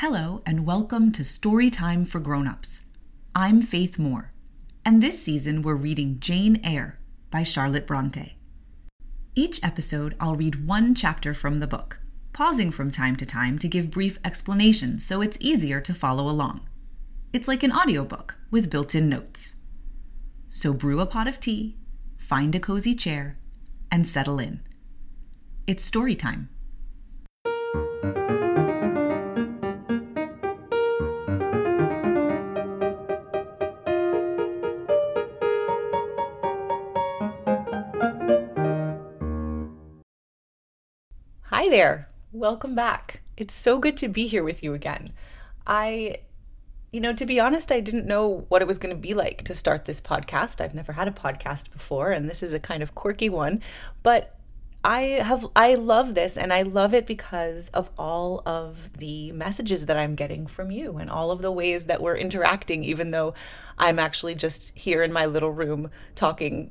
Hello, and welcome to Storytime for Grown-Ups. I'm Faith Moore, and this season we're reading Jane Eyre by Charlotte Bronte. Each episode, I'll read one chapter from the book, pausing from time to time to give brief explanations so it's easier to follow along. It's like an audiobook with built in notes. So brew a pot of tea, find a cozy chair, and settle in. It's story time. There. Welcome back. It's so good to be here with you again. I, you know, to be honest, I didn't know what it was going to be like to start this podcast. I've never had a podcast before, and this is a kind of quirky one, but I have I love this and I love it because of all of the messages that I'm getting from you and all of the ways that we're interacting even though I'm actually just here in my little room talking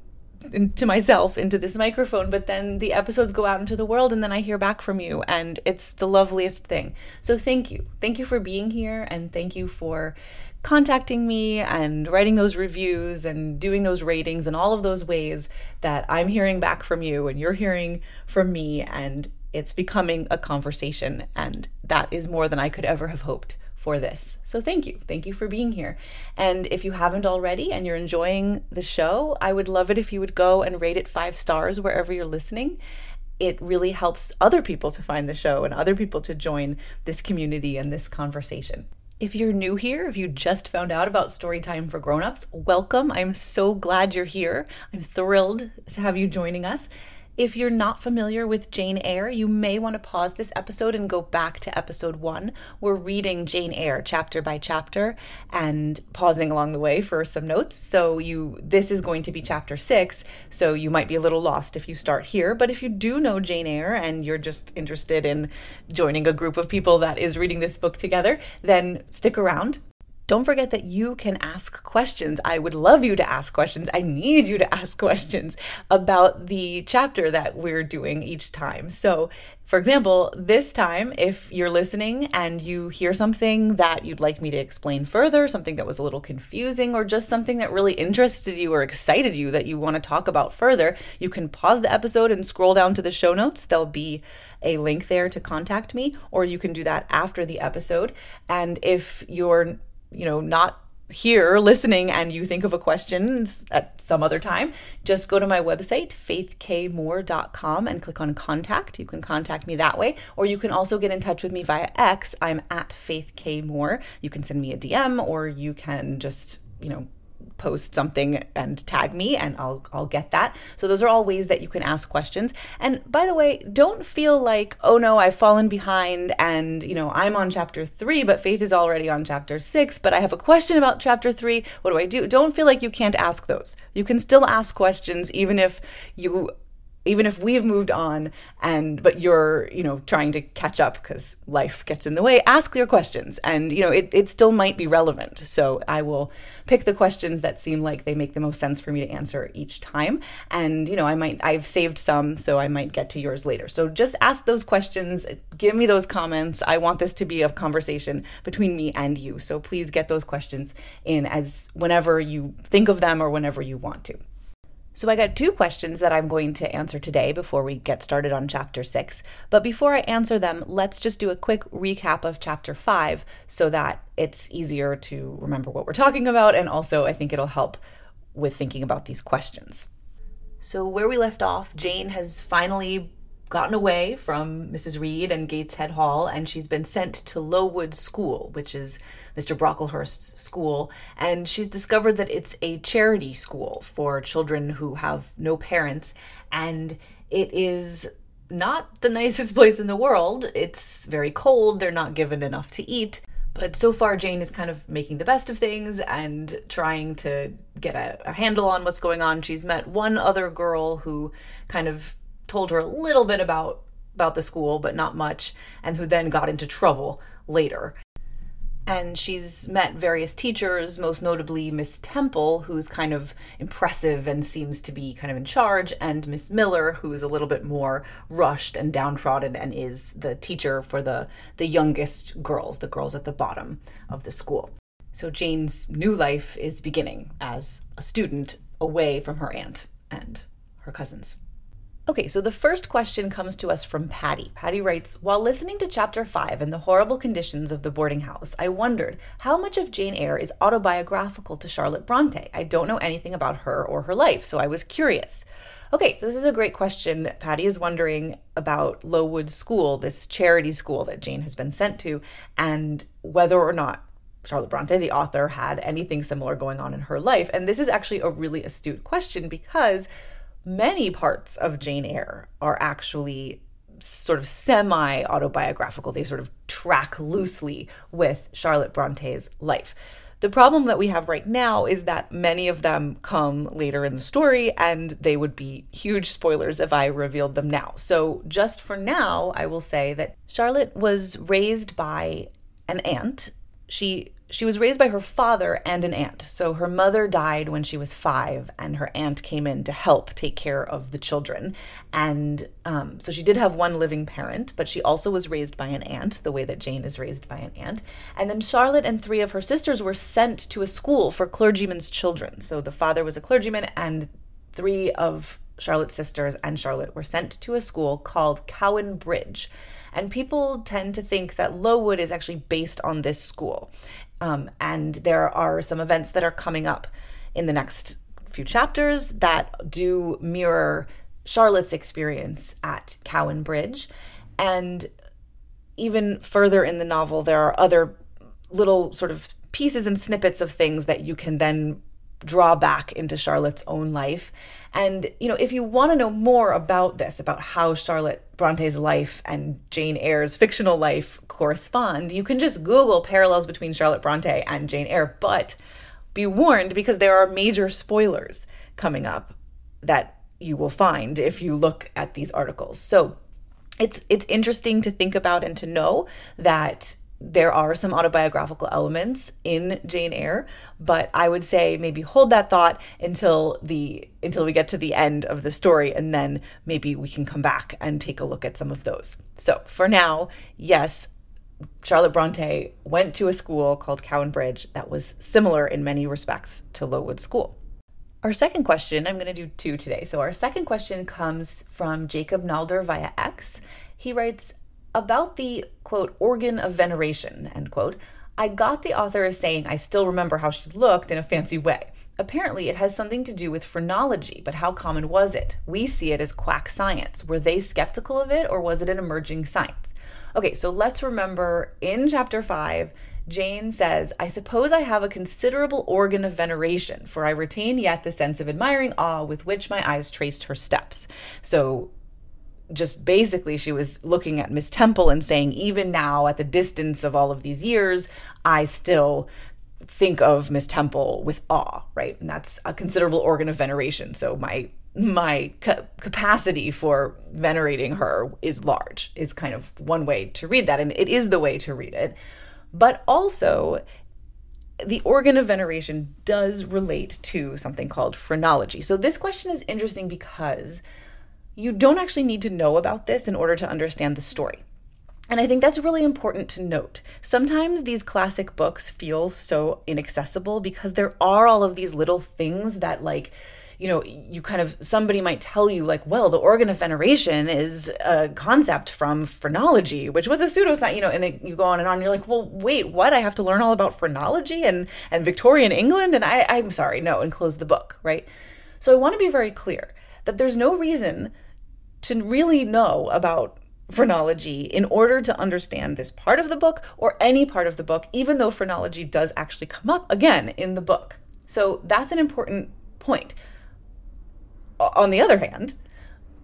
to myself into this microphone but then the episodes go out into the world and then I hear back from you and it's the loveliest thing. So thank you. Thank you for being here and thank you for contacting me and writing those reviews and doing those ratings and all of those ways that I'm hearing back from you and you're hearing from me and it's becoming a conversation and that is more than I could ever have hoped for this. So thank you. Thank you for being here. And if you haven't already and you're enjoying the show, I would love it if you would go and rate it 5 stars wherever you're listening. It really helps other people to find the show and other people to join this community and this conversation. If you're new here, if you just found out about Storytime for Grown-ups, welcome. I'm so glad you're here. I'm thrilled to have you joining us. If you're not familiar with Jane Eyre, you may want to pause this episode and go back to episode one. We're reading Jane Eyre chapter by chapter and pausing along the way for some notes. So you this is going to be chapter six, so you might be a little lost if you start here. But if you do know Jane Eyre and you're just interested in joining a group of people that is reading this book together, then stick around. Don't forget that you can ask questions. I would love you to ask questions. I need you to ask questions about the chapter that we're doing each time. So, for example, this time, if you're listening and you hear something that you'd like me to explain further, something that was a little confusing, or just something that really interested you or excited you that you want to talk about further, you can pause the episode and scroll down to the show notes. There'll be a link there to contact me, or you can do that after the episode. And if you're you know, not here listening and you think of a question at some other time, just go to my website, faithkmoore.com, and click on contact. You can contact me that way, or you can also get in touch with me via X. I'm at faithkmoore. You can send me a DM, or you can just, you know, post something and tag me and I'll I'll get that. So those are all ways that you can ask questions. And by the way, don't feel like, "Oh no, I've fallen behind and, you know, I'm on chapter 3, but Faith is already on chapter 6, but I have a question about chapter 3. What do I do?" Don't feel like you can't ask those. You can still ask questions even if you even if we've moved on and but you're you know trying to catch up because life gets in the way ask your questions. And you know it, it still might be relevant. So i will pick the questions that seem like they make the most sense for me to answer each time. And you know i might i've saved some so i might get to yours later. So just ask those questions. Give me those comments. I want this to be a conversation between me and you. So please get those questions in as whenever you think of them or whenever you want to so I got two questions that I'm going to answer today before we get started on chapter 6. But before I answer them, let's just do a quick recap of chapter 5 so that it's easier to remember what we're talking about and also I think it'll help with thinking about these questions. So where we left off, Jane has finally gotten away from Mrs. Reed and Gateshead Hall, and she's been sent to Lowood School, which is Mr. Brocklehurst's school. And she's discovered that it's a charity school for children who have no parents, and it is not the nicest place in the world. It's very cold, they're not given enough to eat. But so far, Jane is kind of making the best of things and trying to get a, a handle on what's going on. She's met one other girl who kind of told her a little bit about about the school but not much and who then got into trouble later and she's met various teachers, most notably Miss Temple, who's kind of impressive and seems to be kind of in charge, and Miss Miller, who's a little bit more rushed and downtrodden and is the teacher for the the youngest girls, the girls at the bottom of the school. So Jane's new life is beginning as a student away from her aunt and her cousins. Okay, so the first question comes to us from Patty. Patty writes While listening to chapter 5 and the horrible conditions of the boarding house, I wondered how much of Jane Eyre is autobiographical to Charlotte Bronte. I don't know anything about her or her life, so I was curious. Okay, so this is a great question. Patty is wondering about Lowood School, this charity school that Jane has been sent to, and whether or not Charlotte Bronte, the author, had anything similar going on in her life. And this is actually a really astute question because many parts of Jane Eyre are actually sort of semi autobiographical. They sort of track loosely with Charlotte Bronte's life. The problem that we have right now is that many of them come later in the story, and they would be huge spoilers if I revealed them now. So, just for now, I will say that Charlotte was raised by an aunt. She she was raised by her father and an aunt. So her mother died when she was five, and her aunt came in to help take care of the children. And um, so she did have one living parent, but she also was raised by an aunt, the way that Jane is raised by an aunt. And then Charlotte and three of her sisters were sent to a school for clergymen's children. So the father was a clergyman, and three of Charlotte's sisters and Charlotte were sent to a school called Cowan Bridge. And people tend to think that Lowood is actually based on this school. Um, and there are some events that are coming up in the next few chapters that do mirror Charlotte's experience at Cowan Bridge. And even further in the novel, there are other little sort of pieces and snippets of things that you can then draw back into Charlotte's own life. And, you know, if you want to know more about this, about how Charlotte Bronte's life and Jane Eyre's fictional life correspond, you can just Google parallels between Charlotte Bronte and Jane Eyre. But be warned because there are major spoilers coming up that you will find if you look at these articles. So it's it's interesting to think about and to know that there are some autobiographical elements in Jane Eyre, but I would say maybe hold that thought until the until we get to the end of the story and then maybe we can come back and take a look at some of those. So, for now, yes, Charlotte Bronte went to a school called Cowan Bridge that was similar in many respects to Lowood School. Our second question, I'm going to do two today. So, our second question comes from Jacob Nalder via X. He writes, about the quote organ of veneration end quote i got the author as saying i still remember how she looked in a fancy way. Apparently it has something to do with phrenology but how common was it? We see it as quack science. Were they skeptical of it or was it an emerging science? Okay so let's remember in chapter 5 Jane says, I suppose I have a considerable organ of veneration, for I retain yet the sense of admiring awe with which my eyes traced her steps. So just basically she was looking at Miss Temple and saying, even now at the distance of all of these years, I still think of Miss Temple with awe, right? And that's a considerable organ of veneration. So my my ca- capacity for venerating her is large is kind of one way to read that and it is the way to read it. But also the organ of veneration does relate to something called phrenology. So this question is interesting because you don't actually need to know about this in order to understand the story. And I think that's really important to note. Sometimes these classic books feel so inaccessible because there are all of these little things that, like, you know, you kind of somebody might tell you, like, well, the organ of veneration is a concept from phrenology, which was a pseudoscience, you know, and it, you go on and on. You're like, well, wait, what? I have to learn all about phrenology and and Victorian England, and I, I'm sorry, no, and close the book, right? So I want to be very clear that there's no reason to really know about phrenology in order to understand this part of the book or any part of the book, even though phrenology does actually come up again in the book. So that's an important point. On the other hand,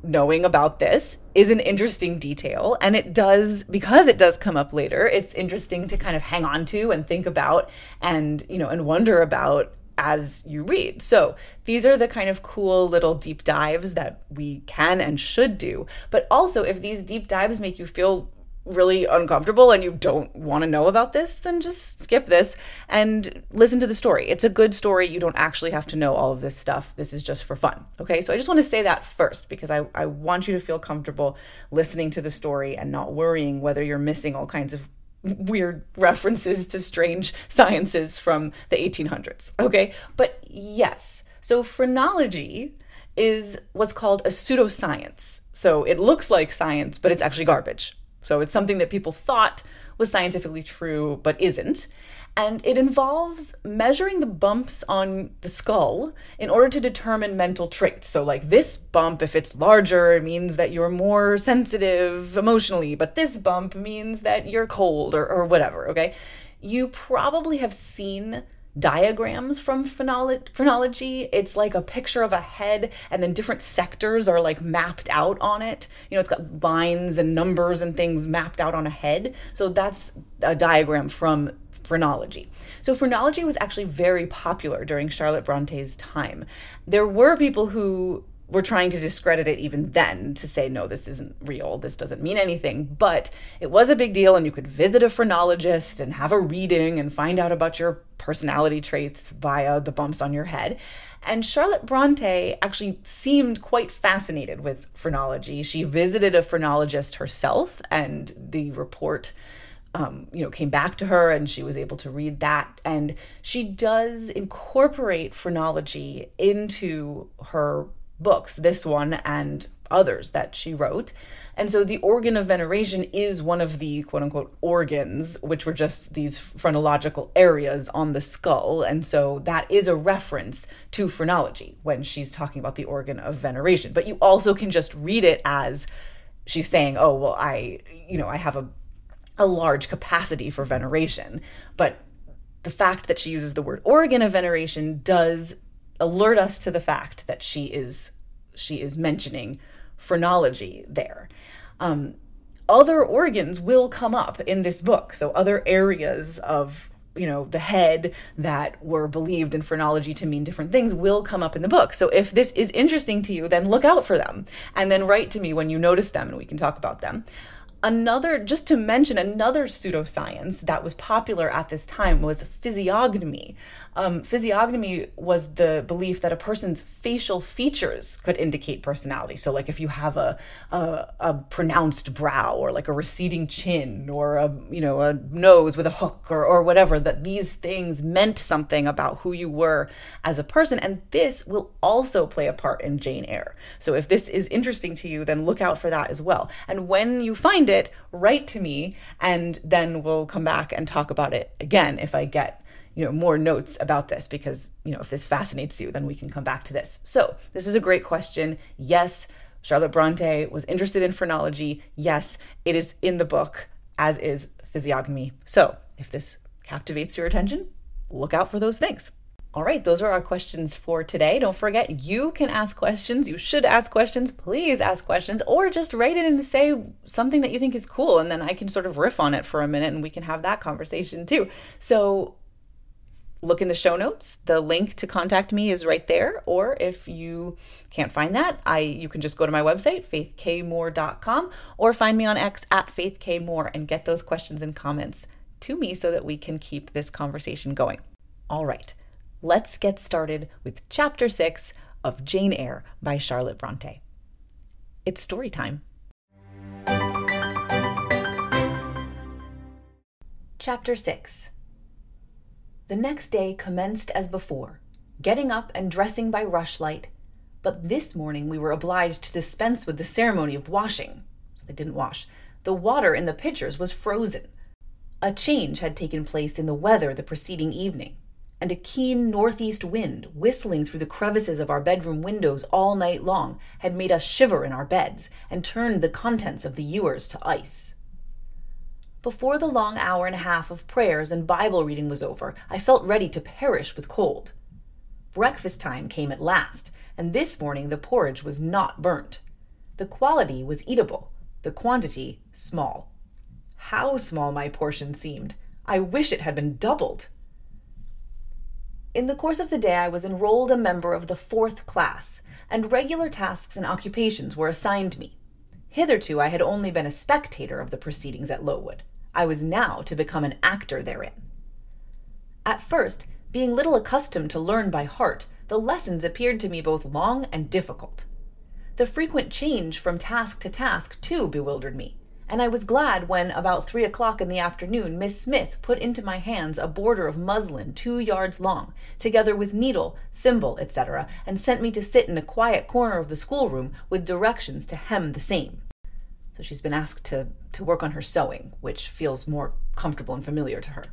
knowing about this is an interesting detail and it does because it does come up later it's interesting to kind of hang on to and think about and you know and wonder about as you read. So, these are the kind of cool little deep dives that we can and should do. But also, if these deep dives make you feel really uncomfortable and you don't want to know about this, then just skip this and listen to the story. It's a good story. You don't actually have to know all of this stuff. This is just for fun. Okay, so I just want to say that first because I, I want you to feel comfortable listening to the story and not worrying whether you're missing all kinds of weird references to strange sciences from the 1800s. Okay, but yes, so phrenology is what's called a pseudoscience. So it looks like science, but it's actually garbage. So it's something that people thought was scientifically true, but isn't. And it involves measuring the bumps on the skull in order to determine mental traits. So, like this bump, if it's larger, it means that you're more sensitive emotionally, but this bump means that you're cold or, or whatever, okay? You probably have seen diagrams from phrenology. It's like a picture of a head, and then different sectors are like mapped out on it. You know, it's got lines and numbers and things mapped out on a head. So that's a diagram from phrenology. So phrenology was actually very popular during Charlotte Bronte's time. There were people who were trying to discredit it even then to say, no, this isn't real, this doesn't mean anything. But it was a big deal, and you could visit a phrenologist and have a reading and find out about your personality traits via the bumps on your head. And Charlotte Bronte actually seemed quite fascinated with phrenology. She visited a phrenologist herself, and the report. Um, you know, came back to her and she was able to read that. And she does incorporate phrenology into her books, this one and others that she wrote. And so the organ of veneration is one of the quote unquote organs, which were just these phrenological areas on the skull. And so that is a reference to phrenology when she's talking about the organ of veneration. But you also can just read it as she's saying, oh, well, I, you know, I have a, a large capacity for veneration. But the fact that she uses the word organ of veneration does alert us to the fact that she is she is mentioning phrenology there. Um, other organs will come up in this book, so other areas of you know the head that were believed in phrenology to mean different things will come up in the book so if this is interesting to you then look out for them and then write to me when you notice them and we can talk about them another just to mention another pseudoscience that was popular at this time was physiognomy. Um, physiognomy was the belief that a person's facial features could indicate personality. So like if you have a, a, a pronounced brow or like a receding chin or a you know a nose with a hook or, or whatever that these things meant something about who you were as a person. And this will also play a part in jane eyre. So if this is interesting to you then look out for that as well. And when you find it it, write to me, and then we'll come back and talk about it again if I get you know more notes about this because you know if this fascinates you then we can come back to this. So this is a great question. Yes charlotte bronte was interested in phrenology. Yes it is in the book as is physiognomy. So if this captivates your attention look out for those things all right, those are our questions for today. Don't forget, you can ask questions. You should ask questions. Please ask questions, or just write it and say something that you think is cool, and then I can sort of riff on it for a minute and we can have that conversation too. So, look in the show notes. The link to contact me is right there. Or if you can't find that, I you can just go to my website, faithkmoore.com, or find me on X at faithkmoore and get those questions and comments to me so that we can keep this conversation going. All right let's get started with Chapter 6 of Jane Eyre by Charlotte Bronte. It's story time. Chapter 6 The next day commenced as before, getting up and dressing by rushlight, but this morning we were obliged to dispense with the ceremony of washing, so they didn't wash. The water in the pitchers was frozen. A change had taken place in the weather the preceding evening and a keen northeast wind whistling through the crevices of our bedroom windows all night long had made us shiver in our beds and turned the contents of the ewers to ice. Before the long hour and a half of prayers and Bible reading was over, I felt ready to perish with cold. Breakfast time came at last, and this morning the porridge was not burnt. The quality was eatable, the quantity small. How small my portion seemed! I wish it had been doubled. In the course of the day, I was enrolled a member of the fourth class, and regular tasks and occupations were assigned me. Hitherto, I had only been a spectator of the proceedings at Lowood. I was now to become an actor therein. At first, being little accustomed to learn by heart, the lessons appeared to me both long and difficult. The frequent change from task to task, too, bewildered me, and I was glad when, about three o'clock in the afternoon, Miss Smith put into my hands a border of muslin two yards long, together with needle, thimble, etc., and sent me to sit in a quiet corner of the schoolroom with directions to hem the same. So she's been asked to, to work on her sewing, which feels more comfortable and familiar to her.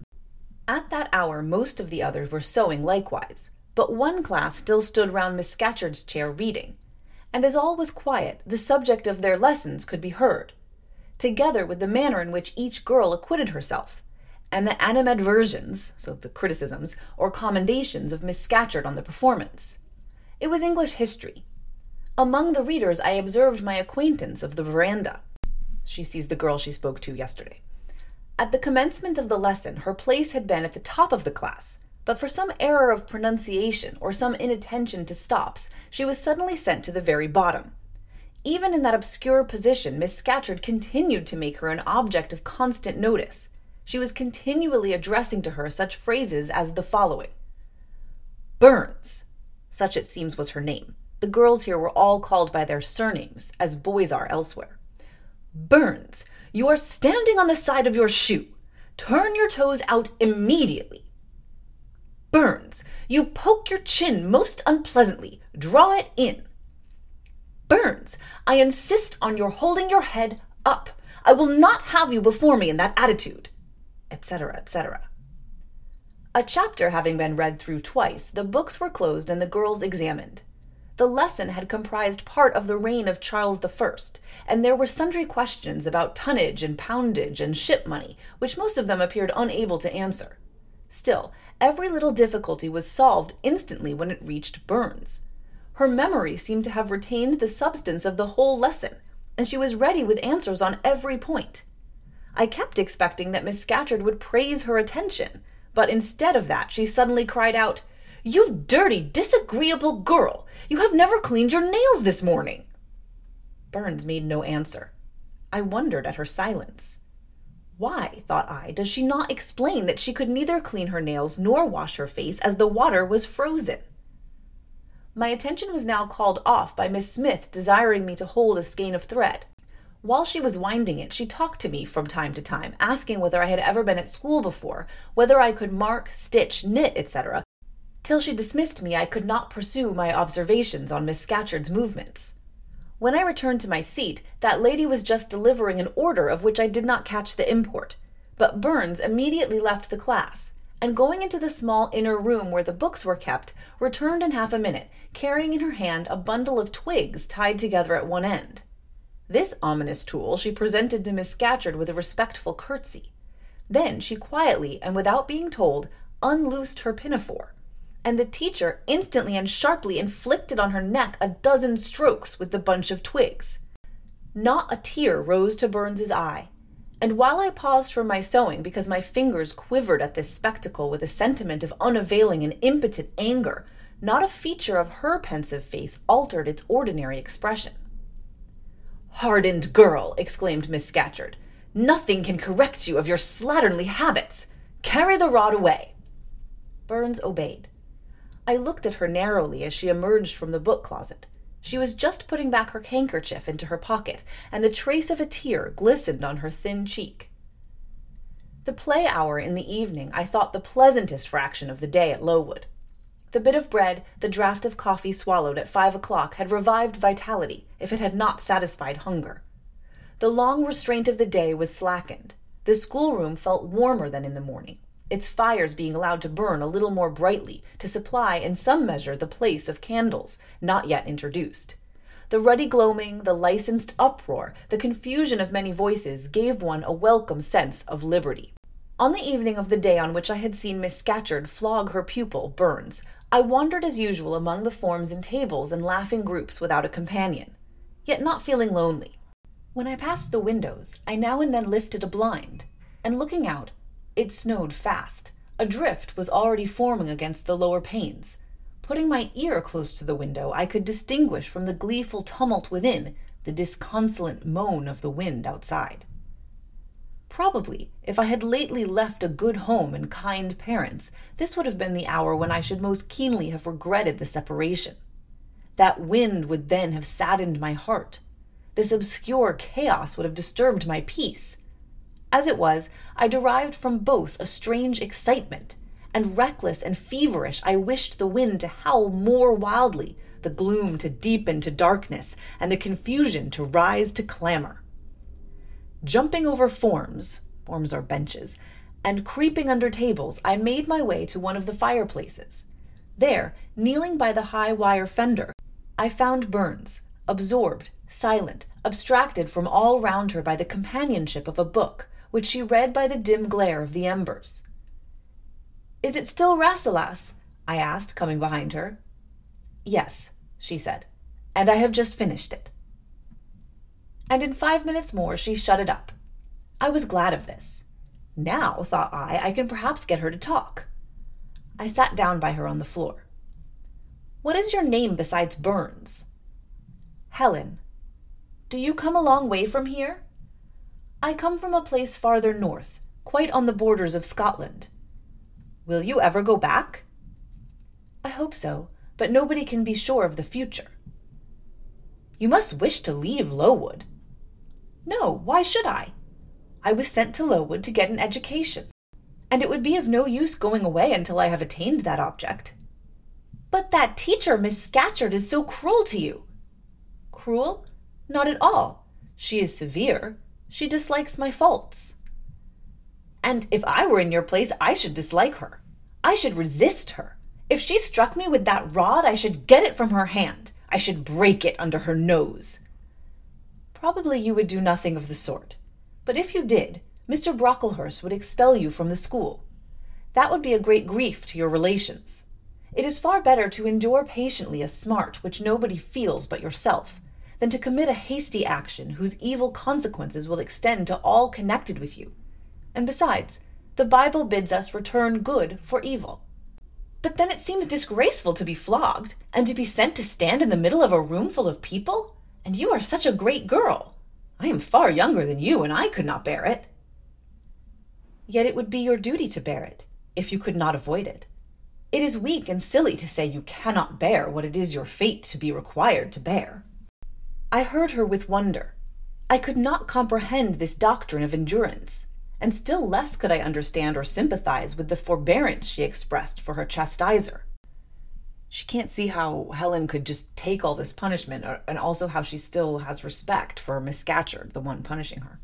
At that hour, most of the others were sewing likewise, but one class still stood round Miss Scatcherd's chair reading, and as all was quiet, the subject of their lessons could be heard together with the manner in which each girl acquitted herself, and the animadversions, so the criticisms or commendations of Miss Scatcherd on the performance. It was English history. Among the readers, I observed my acquaintance of the veranda. She sees the girl she spoke to yesterday. At the commencement of the lesson, her place had been at the top of the class, but for some error of pronunciation or some inattention to stops, she was suddenly sent to the very bottom. Even in that obscure position, Miss Scatcherd continued to make her an object of constant notice. She was continually addressing to her such phrases as the following Burns, such it seems was her name. The girls here were all called by their surnames, as boys are elsewhere. Burns, you are standing on the side of your shoe. Turn your toes out immediately. Burns, you poke your chin most unpleasantly. Draw it in. Burns, I insist on your holding your head up. I will not have you before me in that attitude, etc., etc. A chapter having been read through twice, the books were closed and the girls examined. The lesson had comprised part of the reign of Charles I, and there were sundry questions about tonnage and poundage and ship money, which most of them appeared unable to answer. Still, every little difficulty was solved instantly when it reached Burns. Her memory seemed to have retained the substance of the whole lesson, and she was ready with answers on every point. I kept expecting that Miss Scatcherd would praise her attention, but instead of that, she suddenly cried out, You dirty, disagreeable girl! You have never cleaned your nails this morning! Burns made no answer. I wondered at her silence. Why, thought I, does she not explain that she could neither clean her nails nor wash her face as the water was frozen? My attention was now called off by Miss Smith desiring me to hold a skein of thread. While she was winding it, she talked to me from time to time, asking whether I had ever been at school before, whether I could mark, stitch, knit, etc. Till she dismissed me, I could not pursue my observations on Miss Scatcherd's movements. When I returned to my seat, that lady was just delivering an order of which I did not catch the import. But Burns immediately left the class, and going into the small inner room where the books were kept, returned in half a minute, carrying in her hand a bundle of twigs tied together at one end. This ominous tool she presented to Miss Scatcherd with a respectful curtsy. Then she quietly and without being told unloosed her pinafore, and the teacher instantly and sharply inflicted on her neck a dozen strokes with the bunch of twigs. Not a tear rose to Burns's eye, and while I paused from my sewing because my fingers quivered at this spectacle with a sentiment of unavailing and impotent anger, not a feature of her pensive face altered its ordinary expression. Hardened girl! exclaimed Miss Scatcherd. Nothing can correct you of your slatternly habits. Carry the rod away. Burns obeyed. I looked at her narrowly as she emerged from the book closet. She was just putting back her handkerchief into her pocket, and the trace of a tear glistened on her thin cheek. The play hour in the evening I thought the pleasantest fraction of the day at Lowood. The bit of bread, the draught of coffee swallowed at five o'clock had revived vitality, if it had not satisfied hunger. The long restraint of the day was slackened. The schoolroom felt warmer than in the morning its fires being allowed to burn a little more brightly to supply in some measure the place of candles, not yet introduced. The ruddy gloaming, the licensed uproar, the confusion of many voices gave one a welcome sense of liberty. On the evening of the day on which I had seen Miss Scatcherd flog her pupil, Burns, I wandered as usual among the forms and tables and laughing groups without a companion, yet not feeling lonely. When I passed the windows, I now and then lifted a blind, and looking out, it snowed fast. A drift was already forming against the lower panes. Putting my ear close to the window, I could distinguish from the gleeful tumult within the disconsolate moan of the wind outside. Probably, if I had lately left a good home and kind parents, this would have been the hour when I should most keenly have regretted the separation. That wind would then have saddened my heart. This obscure chaos would have disturbed my peace. As it was, I derived from both a strange excitement, and reckless and feverish, I wished the wind to howl more wildly, the gloom to deepen to darkness, and the confusion to rise to clamor. Jumping over forms, forms are benches, and creeping under tables, I made my way to one of the fireplaces. There, kneeling by the high wire fender, I found Burns, absorbed, silent, abstracted from all round her by the companionship of a book, which she read by the dim glare of the embers. Is it still Rasselas? I asked, coming behind her. Yes, she said, and I have just finished it and in five minutes more she shut it up. I was glad of this. Now, thought I, I can perhaps get her to talk. I sat down by her on the floor. What is your name besides Burns? Helen. Do you come a long way from here? I come from a place farther north, quite on the borders of Scotland. Will you ever go back? I hope so, but nobody can be sure of the future. You must wish to leave Lowood. No, why should I? I was sent to Lowood to get an education, and it would be of no use going away until I have attained that object. But that teacher, Miss Scatcherd, is so cruel to you. Cruel? Not at all. She is severe. She dislikes my faults. And if I were in your place, I should dislike her. I should resist her. If she struck me with that rod, I should get it from her hand. I should break it under her nose. Probably you would do nothing of the sort. But if you did, Mr. Brocklehurst would expel you from the school. That would be a great grief to your relations. It is far better to endure patiently a smart which nobody feels but yourself, than to commit a hasty action whose evil consequences will extend to all connected with you. And besides, the Bible bids us return good for evil. But then it seems disgraceful to be flogged, and to be sent to stand in the middle of a room full of people. And you are such a great girl. I am far younger than you, and I could not bear it. Yet it would be your duty to bear it, if you could not avoid it. It is weak and silly to say you cannot bear what it is your fate to be required to bear. I heard her with wonder. I could not comprehend this doctrine of endurance, and still less could I understand or sympathize with the forbearance she expressed for her chastiser she can't see how Helen could just take all this punishment, uh, and also how she still has respect for Miss Scatcherd, the one punishing her.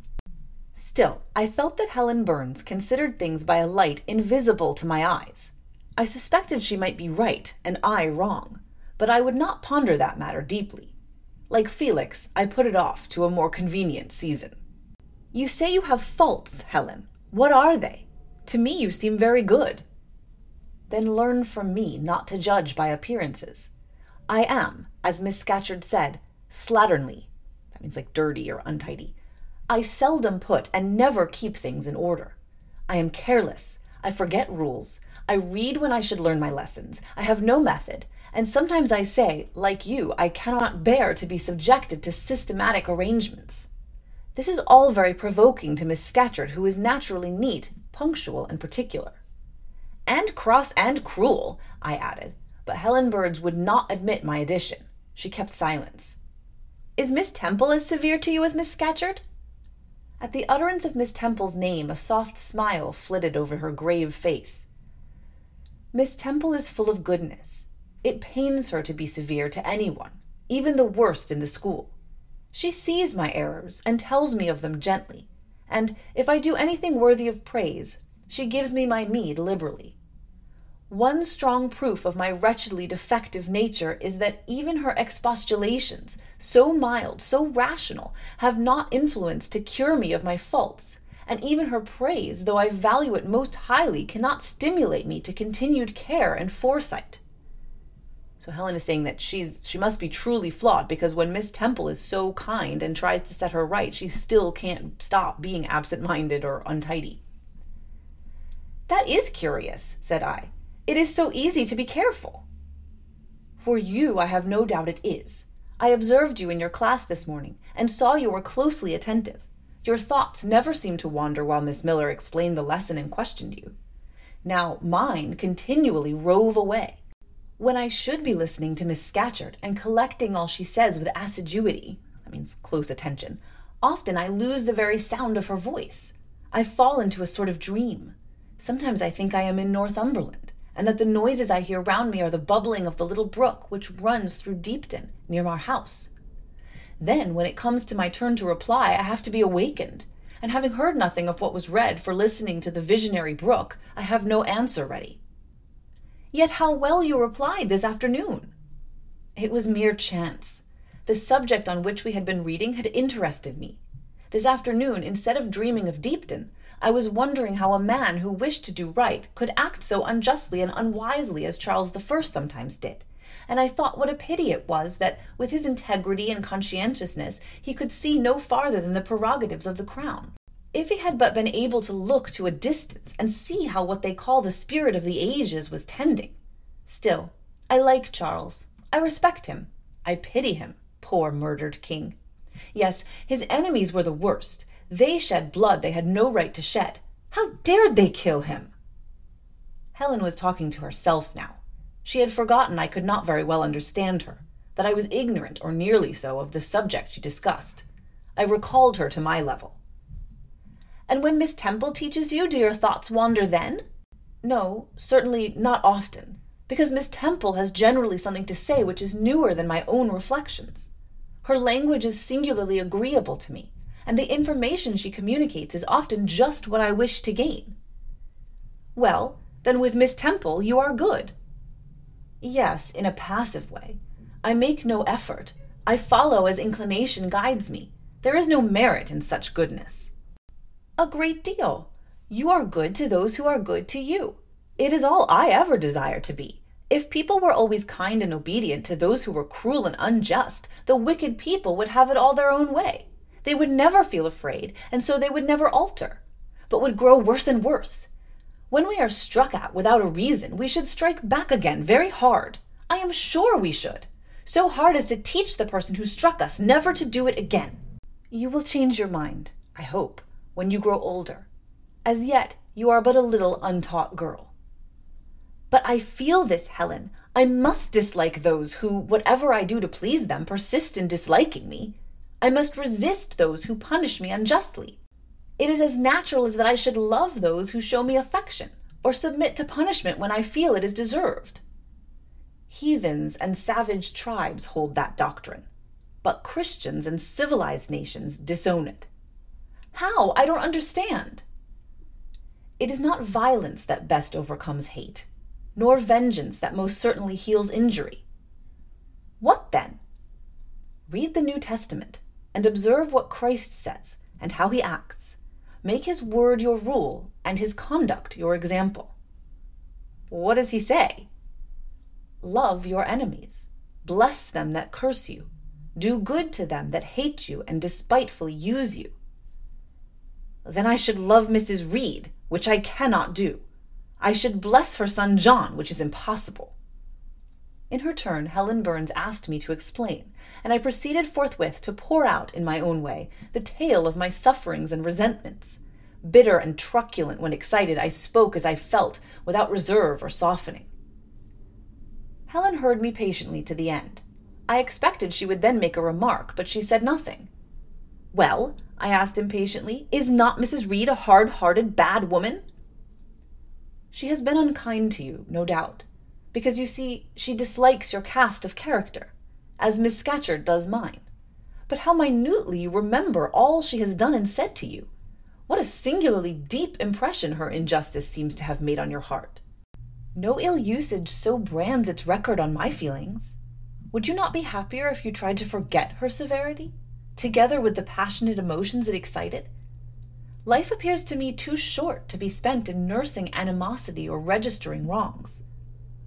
Still, I felt that Helen Burns considered things by a light invisible to my eyes. I suspected she might be right and I wrong, but I would not ponder that matter deeply. Like Felix, I put it off to a more convenient season. You say you have faults, Helen. What are they? To me, you seem very good. Then learn from me not to judge by appearances. I am, as Miss Scatcherd said, slatternly. That means like dirty or untidy. I seldom put and never keep things in order. I am careless. I forget rules. I read when I should learn my lessons. I have no method. And sometimes I say, like you, I cannot bear to be subjected to systematic arrangements. This is all very provoking to Miss Scatcherd, who is naturally neat, punctual, and particular. And cross and cruel, I added, but Helen Burns would not admit my addition. She kept silence. Is Miss Temple as severe to you as Miss Scatcherd? At the utterance of Miss Temple's name, a soft smile flitted over her grave face. Miss Temple is full of goodness. It pains her to be severe to anyone, even the worst in the school. She sees my errors and tells me of them gently, and if I do anything worthy of praise, she gives me my meed liberally. One strong proof of my wretchedly defective nature is that even her expostulations, so mild, so rational, have not influence to cure me of my faults, and even her praise, though I value it most highly, cannot stimulate me to continued care and foresight. So Helen is saying that she's she must be truly flawed because when Miss Temple is so kind and tries to set her right, she still can't stop being absent-minded or untidy. That is curious, said I. It is so easy to be careful. For you, I have no doubt it is. I observed you in your class this morning and saw you were closely attentive. Your thoughts never seemed to wander while Miss Miller explained the lesson and questioned you. Now mine continually rove away. When I should be listening to Miss Scatcherd and collecting all she says with assiduity, that means close attention, often I lose the very sound of her voice. I fall into a sort of dream. Sometimes I think I am in Northumberland, and that the noises I hear round me are the bubbling of the little brook which runs through Deepden near our house. Then, when it comes to my turn to reply, I have to be awakened, and having heard nothing of what was read for listening to the visionary brook, I have no answer ready. Yet how well you replied this afternoon! It was mere chance. The subject on which we had been reading had interested me. This afternoon, instead of dreaming of Deepden, I was wondering how a man who wished to do right could act so unjustly and unwisely as Charles I sometimes did and I thought what a pity it was that, with his integrity and conscientiousness, he could see no farther than the prerogatives of the crown. If he had but been able to look to a distance and see how what they call the spirit of the ages was tending. Still, I like Charles. I respect him. I pity him, poor murdered king. Yes, his enemies were the worst. They shed blood they had no right to shed. How dared they kill him? Helen was talking to herself now. She had forgotten I could not very well understand her, that I was ignorant, or nearly so, of the subject she discussed. I recalled her to my level. And when Miss Temple teaches you, do your thoughts wander then? No, certainly not often, because Miss Temple has generally something to say which is newer than my own reflections. Her language is singularly agreeable to me, and the information she communicates is often just what I wish to gain. Well, then with Miss Temple you are good. Yes, in a passive way. I make no effort. I follow as inclination guides me. There is no merit in such goodness. A great deal. You are good to those who are good to you. It is all I ever desire to be. If people were always kind and obedient to those who were cruel and unjust, the wicked people would have it all their own way. They would never feel afraid, and so they would never alter, but would grow worse and worse. When we are struck at without a reason, we should strike back again very hard. I am sure we should. So hard as to teach the person who struck us never to do it again. You will change your mind, I hope, when you grow older. As yet, you are but a little untaught girl. But I feel this, Helen. I must dislike those who, whatever I do to please them, persist in disliking me. I must resist those who punish me unjustly. It is as natural as that I should love those who show me affection, or submit to punishment when I feel it is deserved. Heathens and savage tribes hold that doctrine, but Christians and civilized nations disown it. How? I don't understand. It is not violence that best overcomes hate, nor vengeance that most certainly heals injury. What then? Read the New Testament and observe what Christ says and how he acts Make his word your rule and his conduct your example. What does he say? Love your enemies. Bless them that curse you. Do good to them that hate you and despitefully use you. Then I should love Mrs. Reed, which I cannot do. I should bless her son John, which is impossible. In her turn, Helen Burns asked me to explain, and I proceeded forthwith to pour out, in my own way, the tale of my sufferings and resentments. Bitter and truculent when excited, I spoke as I felt, without reserve or softening. Helen heard me patiently to the end. I expected she would then make a remark, but she said nothing. Well, I asked impatiently, is not Mrs. Reed a hard hearted, bad woman? She has been unkind to you, no doubt, because you see, she dislikes your cast of character as Miss Scatcherd does mine. But how minutely you remember all she has done and said to you. What a singularly deep impression her injustice seems to have made on your heart. No ill usage so brands its record on my feelings. Would you not be happier if you tried to forget her severity, together with the passionate emotions it excited? Life appears to me too short to be spent in nursing animosity or registering wrongs.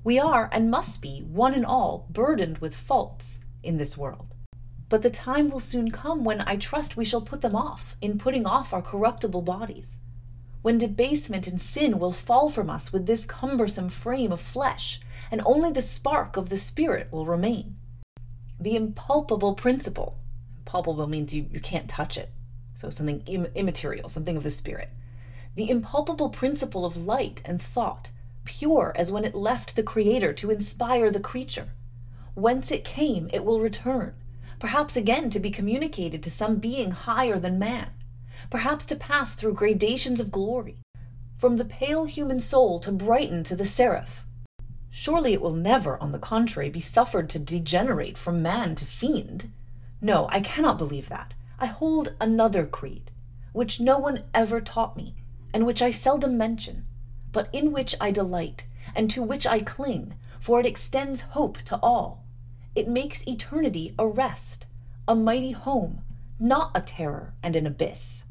We are, and must be, one and all, burdened with faults in this world. But the time will soon come when I trust we shall put them off in putting off our corruptible bodies. When debasement and sin will fall from us with this cumbersome frame of flesh, and only the spark of the Spirit will remain. The impalpable principle. Palpable means you, you can't touch it. So something Im- immaterial, something of the spirit. The impalpable principle of light and thought, pure as when it left the Creator to inspire the creature. Whence it came, it will return, perhaps again to be communicated to some being higher than man, perhaps to pass through gradations of glory, from the pale human soul to brighten to the seraph. Surely it will never, on the contrary, be suffered to degenerate from man to fiend. No, I cannot believe that. I hold another creed, which no one ever taught me, and which I seldom mention, but in which I delight, and to which I cling, for it extends hope to all. It makes eternity a rest, a mighty home, not a terror and an abyss.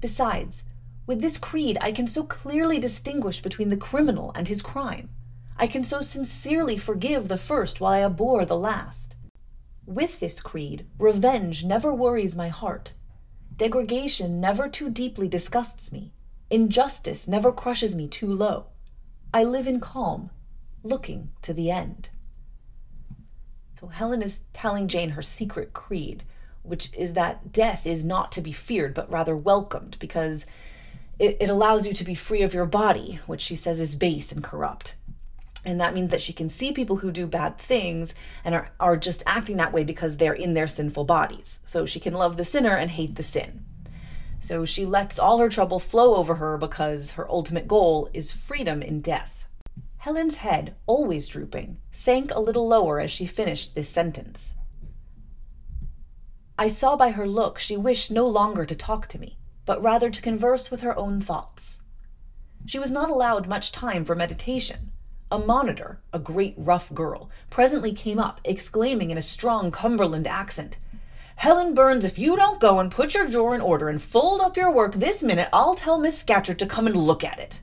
Besides, with this creed, I can so clearly distinguish between the criminal and his crime. I can so sincerely forgive the first while I abhor the last. With this creed, revenge never worries my heart. Degradation never too deeply disgusts me. Injustice never crushes me too low. I live in calm, looking to the end. So Helen is telling Jane her secret creed, which is that death is not to be feared, but rather welcomed, because it, it allows you to be free of your body, which she says is base and corrupt. And that means that she can see people who do bad things and are, are just acting that way because they're in their sinful bodies. So she can love the sinner and hate the sin. So she lets all her trouble flow over her because her ultimate goal is freedom in death. Helen's head, always drooping, sank a little lower as she finished this sentence. I saw by her look she wished no longer to talk to me, but rather to converse with her own thoughts. She was not allowed much time for meditation a monitor, a great rough girl, presently came up, exclaiming in a strong Cumberland accent, Helen Burns, if you don't go and put your drawer in order and fold up your work this minute, I'll tell Miss Scatcherd to come and look at it.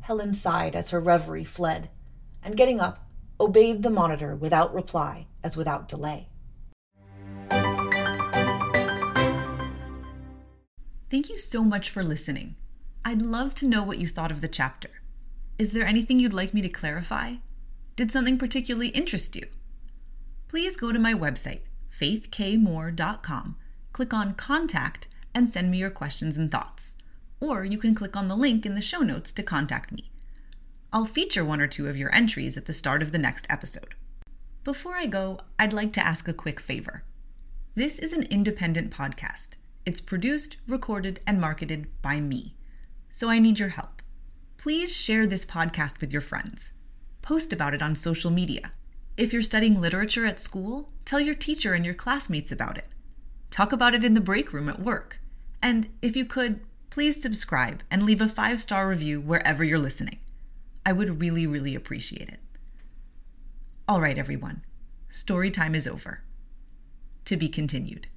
Helen sighed as her reverie fled, and getting up, obeyed the monitor without reply as without delay. Thank you so much for listening. I'd love to know what you thought of the chapter. Is there anything you'd like me to clarify? Did something particularly interest you? Please go to my website, faithkmoore.com, click on Contact, and send me your questions and thoughts. Or you can click on the link in the show notes to contact me. I'll feature one or two of your entries at the start of the next episode. Before I go, I'd like to ask a quick favor. This is an independent podcast. It's produced, recorded, and marketed by me. So I need your help please share this podcast with your friends. Post about it on social media. If you're studying literature at school, tell your teacher and your classmates about it. Talk about it in the break room at work. And if you could, please subscribe and leave a five star review wherever you're listening. I would really, really appreciate it. All right, everyone. Story time is over. To be continued.